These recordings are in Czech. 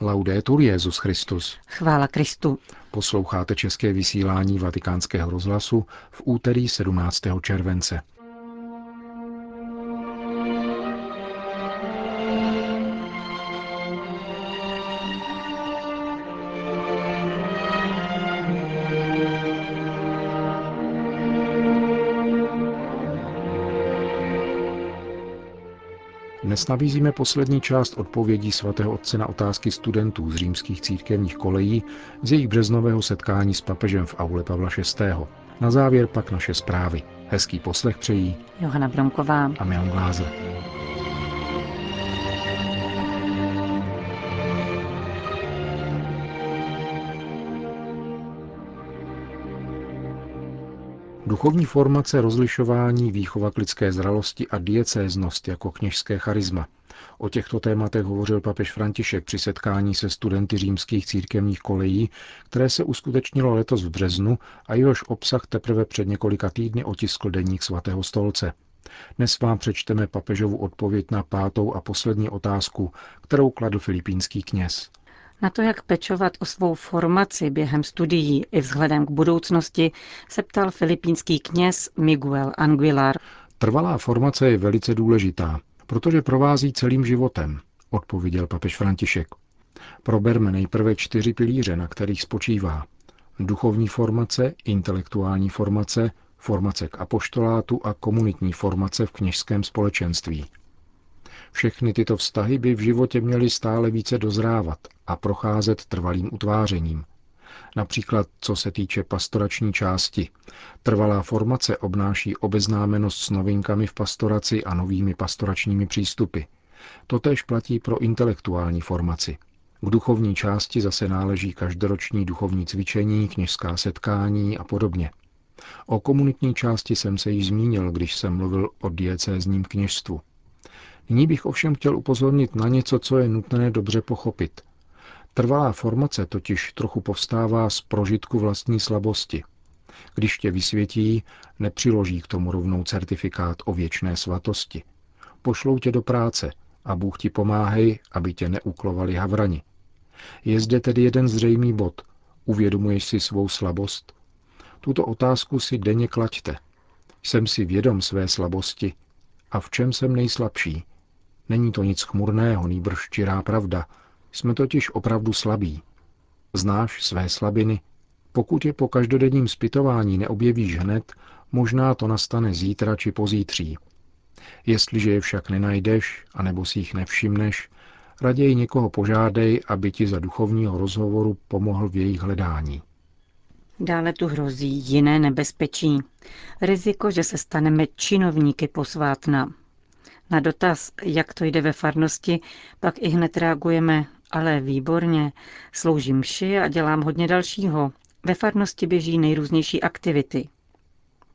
Laudetur Jezus Christus. Chvála Kristu. Posloucháte české vysílání Vatikánského rozhlasu v úterý 17. července. Dnes nabízíme poslední část odpovědí svatého otce na otázky studentů z římských církevních kolejí z jejich březnového setkání s papežem v aule Pavla VI. Na závěr pak naše zprávy. Hezký poslech přejí Johana Bromková a Milan Glázer. Duchovní formace, rozlišování, výchova k lidské zralosti a diecéznost jako kněžské charisma. O těchto tématech hovořil papež František při setkání se studenty římských církevních kolejí, které se uskutečnilo letos v březnu a jehož obsah teprve před několika týdny otiskl deník svatého stolce. Dnes vám přečteme papežovu odpověď na pátou a poslední otázku, kterou kladl filipínský kněz. Na to, jak pečovat o svou formaci během studií i vzhledem k budoucnosti, se ptal filipínský kněz Miguel Anguilar. Trvalá formace je velice důležitá, protože provází celým životem, odpověděl papež František. Proberme nejprve čtyři pilíře, na kterých spočívá. Duchovní formace, intelektuální formace, formace k apoštolátu a komunitní formace v kněžském společenství. Všechny tyto vztahy by v životě měly stále více dozrávat a procházet trvalým utvářením. Například co se týče pastorační části. Trvalá formace obnáší obeznámenost s novinkami v pastoraci a novými pastoračními přístupy. Totež platí pro intelektuální formaci. K duchovní části zase náleží každoroční duchovní cvičení, kněžská setkání a podobně. O komunitní části jsem se již zmínil, když jsem mluvil o diecézním kněžstvu. Nyní bych ovšem chtěl upozornit na něco, co je nutné dobře pochopit. Trvalá formace totiž trochu povstává z prožitku vlastní slabosti. Když tě vysvětí, nepřiloží k tomu rovnou certifikát o věčné svatosti. Pošlou tě do práce a Bůh ti pomáhej, aby tě neuklovali havrani. Je zde tedy jeden zřejmý bod. Uvědomuješ si svou slabost? Tuto otázku si denně klaďte. Jsem si vědom své slabosti a v čem jsem nejslabší? Není to nic chmurného, nýbrž čirá pravda. Jsme totiž opravdu slabí. Znáš své slabiny? Pokud je po každodenním zpytování neobjevíš hned, možná to nastane zítra či pozítří. Jestliže je však nenajdeš, anebo si jich nevšimneš, raději někoho požádej, aby ti za duchovního rozhovoru pomohl v jejich hledání. Dále tu hrozí jiné nebezpečí. Riziko, že se staneme činovníky posvátna. Na dotaz, jak to jde ve farnosti, pak i hned reagujeme, ale výborně, sloužím mši a dělám hodně dalšího. Ve farnosti běží nejrůznější aktivity.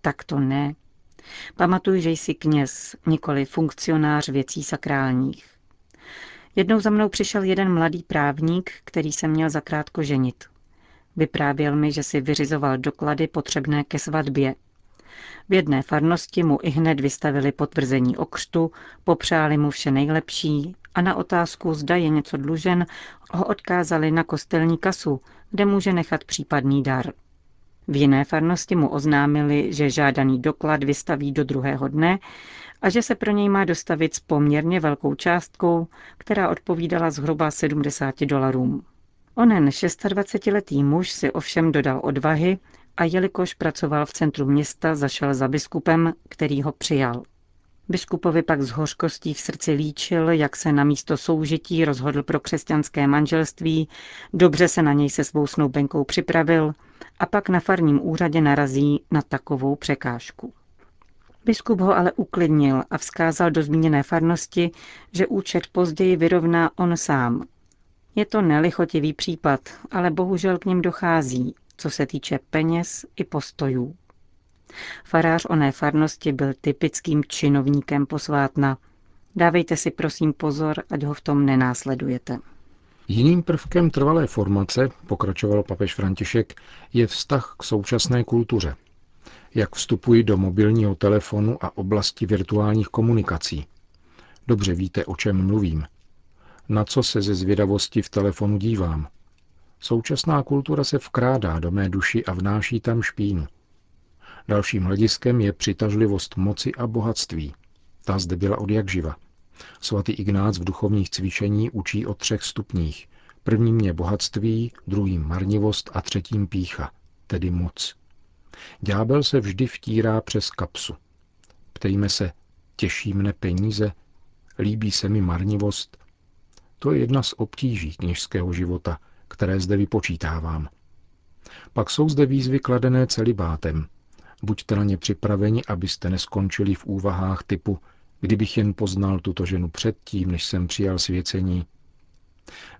Tak to ne. Pamatuj, že jsi kněz, nikoli funkcionář věcí sakrálních. Jednou za mnou přišel jeden mladý právník, který se měl zakrátko ženit. Vyprávěl mi, že si vyřizoval doklady potřebné ke svatbě. V jedné farnosti mu i hned vystavili potvrzení o křtu, popřáli mu vše nejlepší a na otázku, zda je něco dlužen, ho odkázali na kostelní kasu, kde může nechat případný dar. V jiné farnosti mu oznámili, že žádaný doklad vystaví do druhého dne a že se pro něj má dostavit s poměrně velkou částkou, která odpovídala zhruba 70 dolarům. Onen 26-letý muž si ovšem dodal odvahy a jelikož pracoval v centru města, zašel za biskupem, který ho přijal. Biskupovi pak s hořkostí v srdci líčil, jak se na místo soužití rozhodl pro křesťanské manželství, dobře se na něj se svou snoubenkou připravil a pak na farním úřadě narazí na takovou překážku. Biskup ho ale uklidnil a vzkázal do zmíněné farnosti, že účet později vyrovná on sám. Je to nelichotivý případ, ale bohužel k ním dochází, co se týče peněz i postojů. Farář oné farnosti byl typickým činovníkem posvátna. Dávejte si prosím pozor, ať ho v tom nenásledujete. Jiným prvkem trvalé formace, pokračoval papež František, je vztah k současné kultuře. Jak vstupují do mobilního telefonu a oblasti virtuálních komunikací. Dobře víte, o čem mluvím. na co se ze zvědavosti v telefonu dívám. Současná kultura se vkrádá do mé duši a vnáší tam špínu. Dalším hlediskem je přitažlivost moci a bohatství. Ta zde byla od jak živa. Svatý Ignác v duchovních cvičení učí o třech stupních. Prvním je bohatství, druhým marnivost a třetím pícha, tedy moc. Ďábel se vždy vtírá přes kapsu. Ptejme se, těší mne peníze, líbí se mi marnivost. To je jedna z obtíží kněžského života, které zde vypočítávám. Pak jsou zde výzvy kladené celibátem. Buďte na ně připraveni, abyste neskončili v úvahách typu kdybych jen poznal tuto ženu předtím, než jsem přijal svěcení.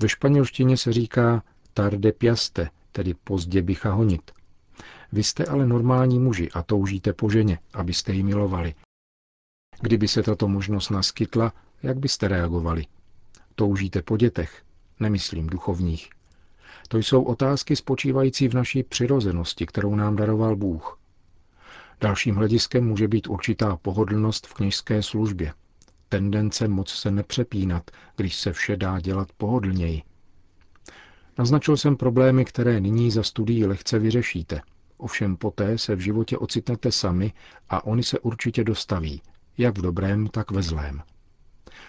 Ve španělštině se říká tarde piaste, tedy pozdě bycha honit. Vy jste ale normální muži a toužíte po ženě, abyste ji milovali. Kdyby se tato možnost naskytla, jak byste reagovali? Toužíte po dětech, nemyslím duchovních. To jsou otázky spočívající v naší přirozenosti, kterou nám daroval Bůh. Dalším hlediskem může být určitá pohodlnost v kněžské službě. Tendence moc se nepřepínat, když se vše dá dělat pohodlněji. Naznačil jsem problémy, které nyní za studií lehce vyřešíte. Ovšem poté se v životě ocitnete sami a oni se určitě dostaví, jak v dobrém, tak ve zlém.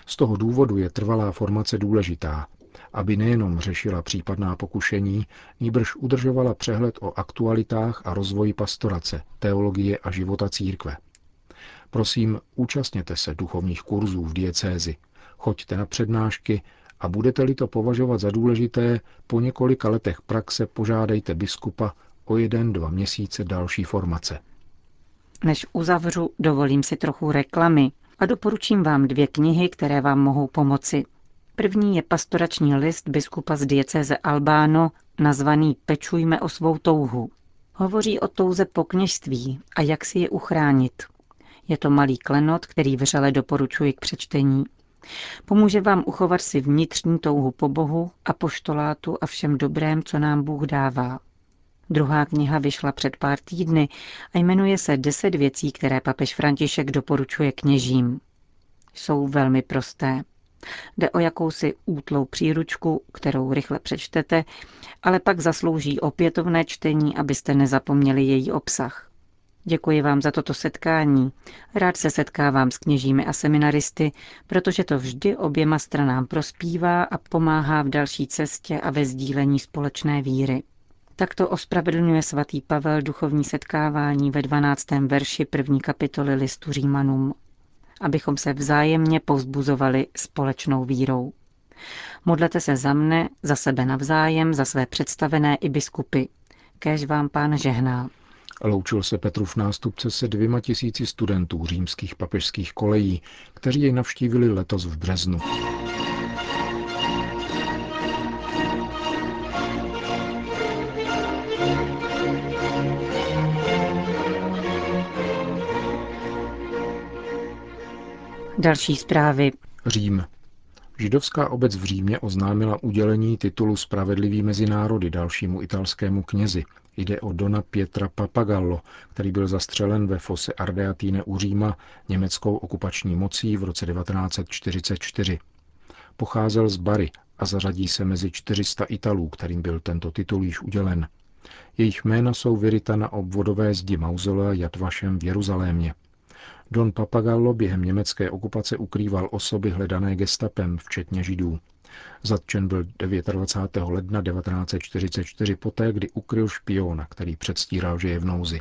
Z toho důvodu je trvalá formace důležitá, aby nejenom řešila případná pokušení, níbrž udržovala přehled o aktualitách a rozvoji pastorace, teologie a života církve. Prosím, účastněte se duchovních kurzů v diecézi, choďte na přednášky a budete-li to považovat za důležité, po několika letech praxe požádejte biskupa o jeden, dva měsíce další formace. Než uzavřu, dovolím si trochu reklamy a doporučím vám dvě knihy, které vám mohou pomoci. První je pastorační list biskupa z diecéze Albáno, nazvaný Pečujme o svou touhu. Hovoří o touze po kněžství a jak si je uchránit. Je to malý klenot, který vřele doporučuji k přečtení. Pomůže vám uchovat si vnitřní touhu po Bohu a poštolátu a všem dobrém, co nám Bůh dává. Druhá kniha vyšla před pár týdny a jmenuje se Deset věcí, které papež František doporučuje kněžím. Jsou velmi prosté. Jde o jakousi útlou příručku, kterou rychle přečtete, ale pak zaslouží opětovné čtení, abyste nezapomněli její obsah. Děkuji vám za toto setkání. Rád se setkávám s kněžími a seminaristy, protože to vždy oběma stranám prospívá a pomáhá v další cestě a ve sdílení společné víry. Takto ospravedlňuje svatý Pavel duchovní setkávání ve 12. verši první kapitoly listu Římanům abychom se vzájemně povzbuzovali společnou vírou. Modlete se za mne, za sebe navzájem, za své představené i biskupy. Kéž vám pán žehná. Loučil se Petrův nástupce se dvěma tisíci studentů římských papežských kolejí, kteří jej navštívili letos v březnu. Další zprávy. Řím. Židovská obec v Římě oznámila udělení titulu Spravedlivý mezi národy dalšímu italskému knězi. Jde o Dona Pietra Papagallo, který byl zastřelen ve Fose Ardeatine u Říma německou okupační mocí v roce 1944. Pocházel z Bary a zařadí se mezi 400 Italů, kterým byl tento titul již udělen. Jejich jména jsou vyryta na obvodové zdi mauzolea Jatvašem v Jeruzalémě. Don Papagallo během německé okupace ukrýval osoby hledané gestapem, včetně židů. Zatčen byl 29. ledna 1944 poté, kdy ukryl špiona, který předstíral, že je v nouzi.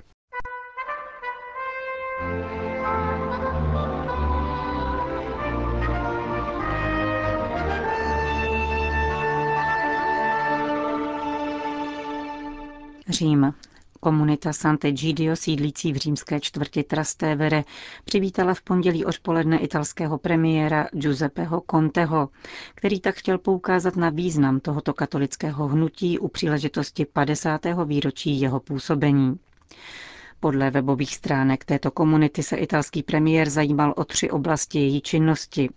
Řím. Komunita Sant'Egidio sídlící v římské čtvrti Trastevere přivítala v pondělí odpoledne italského premiéra Giuseppeho Conteho, který tak chtěl poukázat na význam tohoto katolického hnutí u příležitosti 50. výročí jeho působení. Podle webových stránek této komunity se italský premiér zajímal o tři oblasti její činnosti.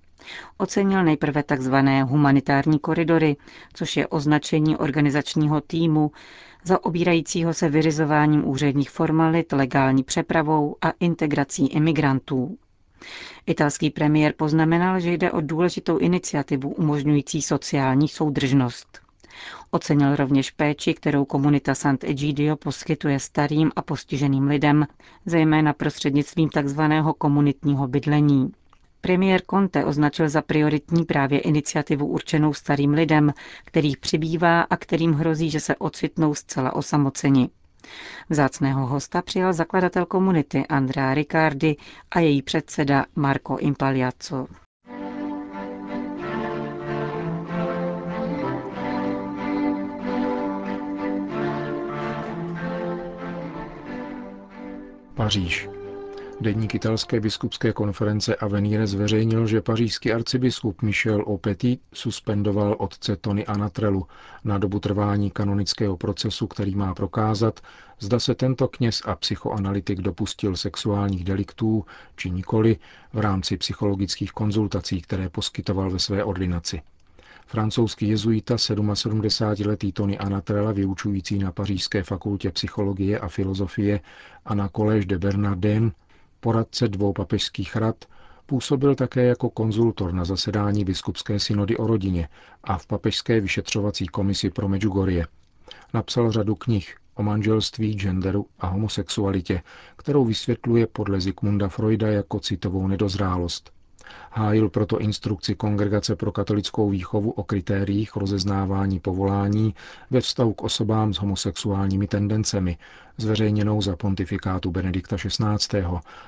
Ocenil nejprve tzv. humanitární koridory, což je označení organizačního týmu, zaobírajícího se vyřizováním úředních formalit, legální přepravou a integrací imigrantů. Italský premiér poznamenal, že jde o důležitou iniciativu umožňující sociální soudržnost. Ocenil rovněž péči, kterou komunita Sant'Egidio poskytuje starým a postiženým lidem, zejména prostřednictvím tzv. komunitního bydlení. Premiér Conte označil za prioritní právě iniciativu určenou starým lidem, kterých přibývá a kterým hrozí, že se ocitnou zcela osamoceni. Vzácného hosta přijal zakladatel komunity Andrea Riccardi a její předseda Marco Impagliazzo. Paříž. Deník italské biskupské konference Avenire zveřejnil, že pařížský arcibiskup Michel Opetit suspendoval otce Tony Anatrelu na dobu trvání kanonického procesu, který má prokázat, zda se tento kněz a psychoanalytik dopustil sexuálních deliktů či nikoli v rámci psychologických konzultací, které poskytoval ve své ordinaci. Francouzský jezuita 77-letý Tony Anatrela, vyučující na Pařížské fakultě psychologie a filozofie a na Collège de Bernardin, poradce dvou papežských rad, působil také jako konzultor na zasedání biskupské synody o rodině a v papežské vyšetřovací komisi pro Medjugorje. Napsal řadu knih o manželství, genderu a homosexualitě, kterou vysvětluje podle Zikmunda Freuda jako citovou nedozrálost. Hájil proto instrukci Kongregace pro katolickou výchovu o kritériích rozeznávání povolání ve vztahu k osobám s homosexuálními tendencemi, zveřejněnou za pontifikátu Benedikta XVI.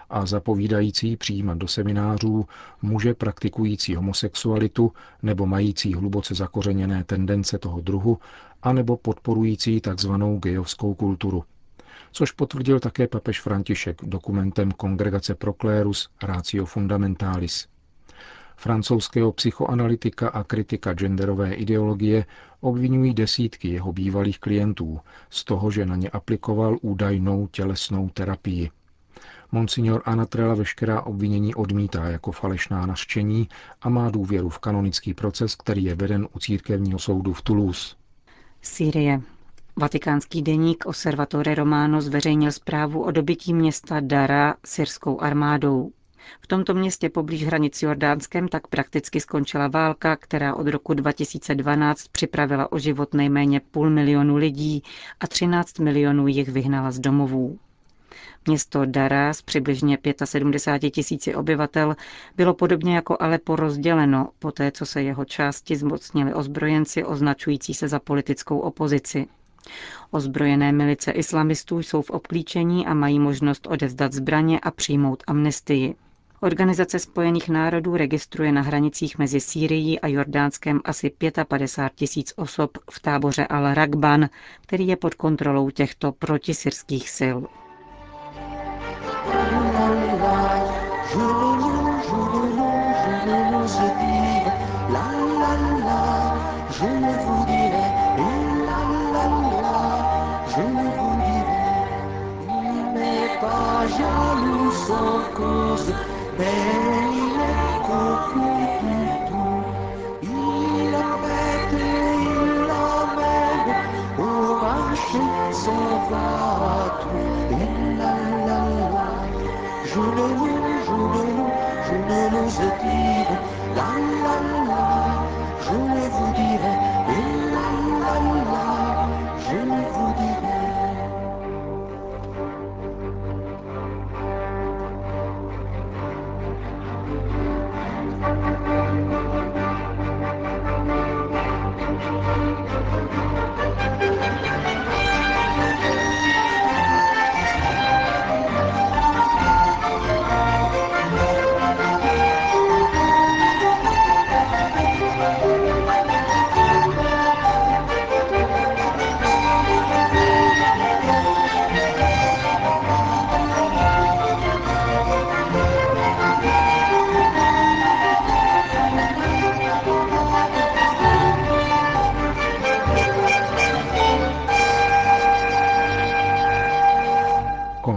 a zapovídající přijímat do seminářů muže praktikující homosexualitu nebo mající hluboce zakořeněné tendence toho druhu, anebo podporující tzv. gejovskou kulturu což potvrdil také papež František dokumentem Kongregace Proclerus Ratio Fundamentalis. Francouzského psychoanalytika a kritika genderové ideologie obvinují desítky jeho bývalých klientů z toho, že na ně aplikoval údajnou tělesnou terapii. Monsignor Anatrela veškerá obvinění odmítá jako falešná naštění a má důvěru v kanonický proces, který je veden u církevního soudu v Toulouse. Sýrie. Vatikánský deník Observatore Romano zveřejnil zprávu o dobytí města Dara syrskou armádou. V tomto městě poblíž hranic Jordánskem tak prakticky skončila válka, která od roku 2012 připravila o život nejméně půl milionu lidí a 13 milionů jich vyhnala z domovů. Město Dara s přibližně 75 tisíci obyvatel bylo podobně jako Alepo rozděleno, poté co se jeho části zmocnili ozbrojenci označující se za politickou opozici. Ozbrojené milice islamistů jsou v obklíčení a mají možnost odevzdat zbraně a přijmout amnestii. Organizace spojených národů registruje na hranicích mezi Sýrií a Jordánskem asi 55 tisíc osob v táboře Al-Ragban, který je pod kontrolou těchto protisyrských sil. Jaloux sans cause mais il est cocu du tout. Il arrête et il l'amène au rancher son va-tout. Et la la la, je le loue, je le loue, je je dirai, la la la, je le vous dirai,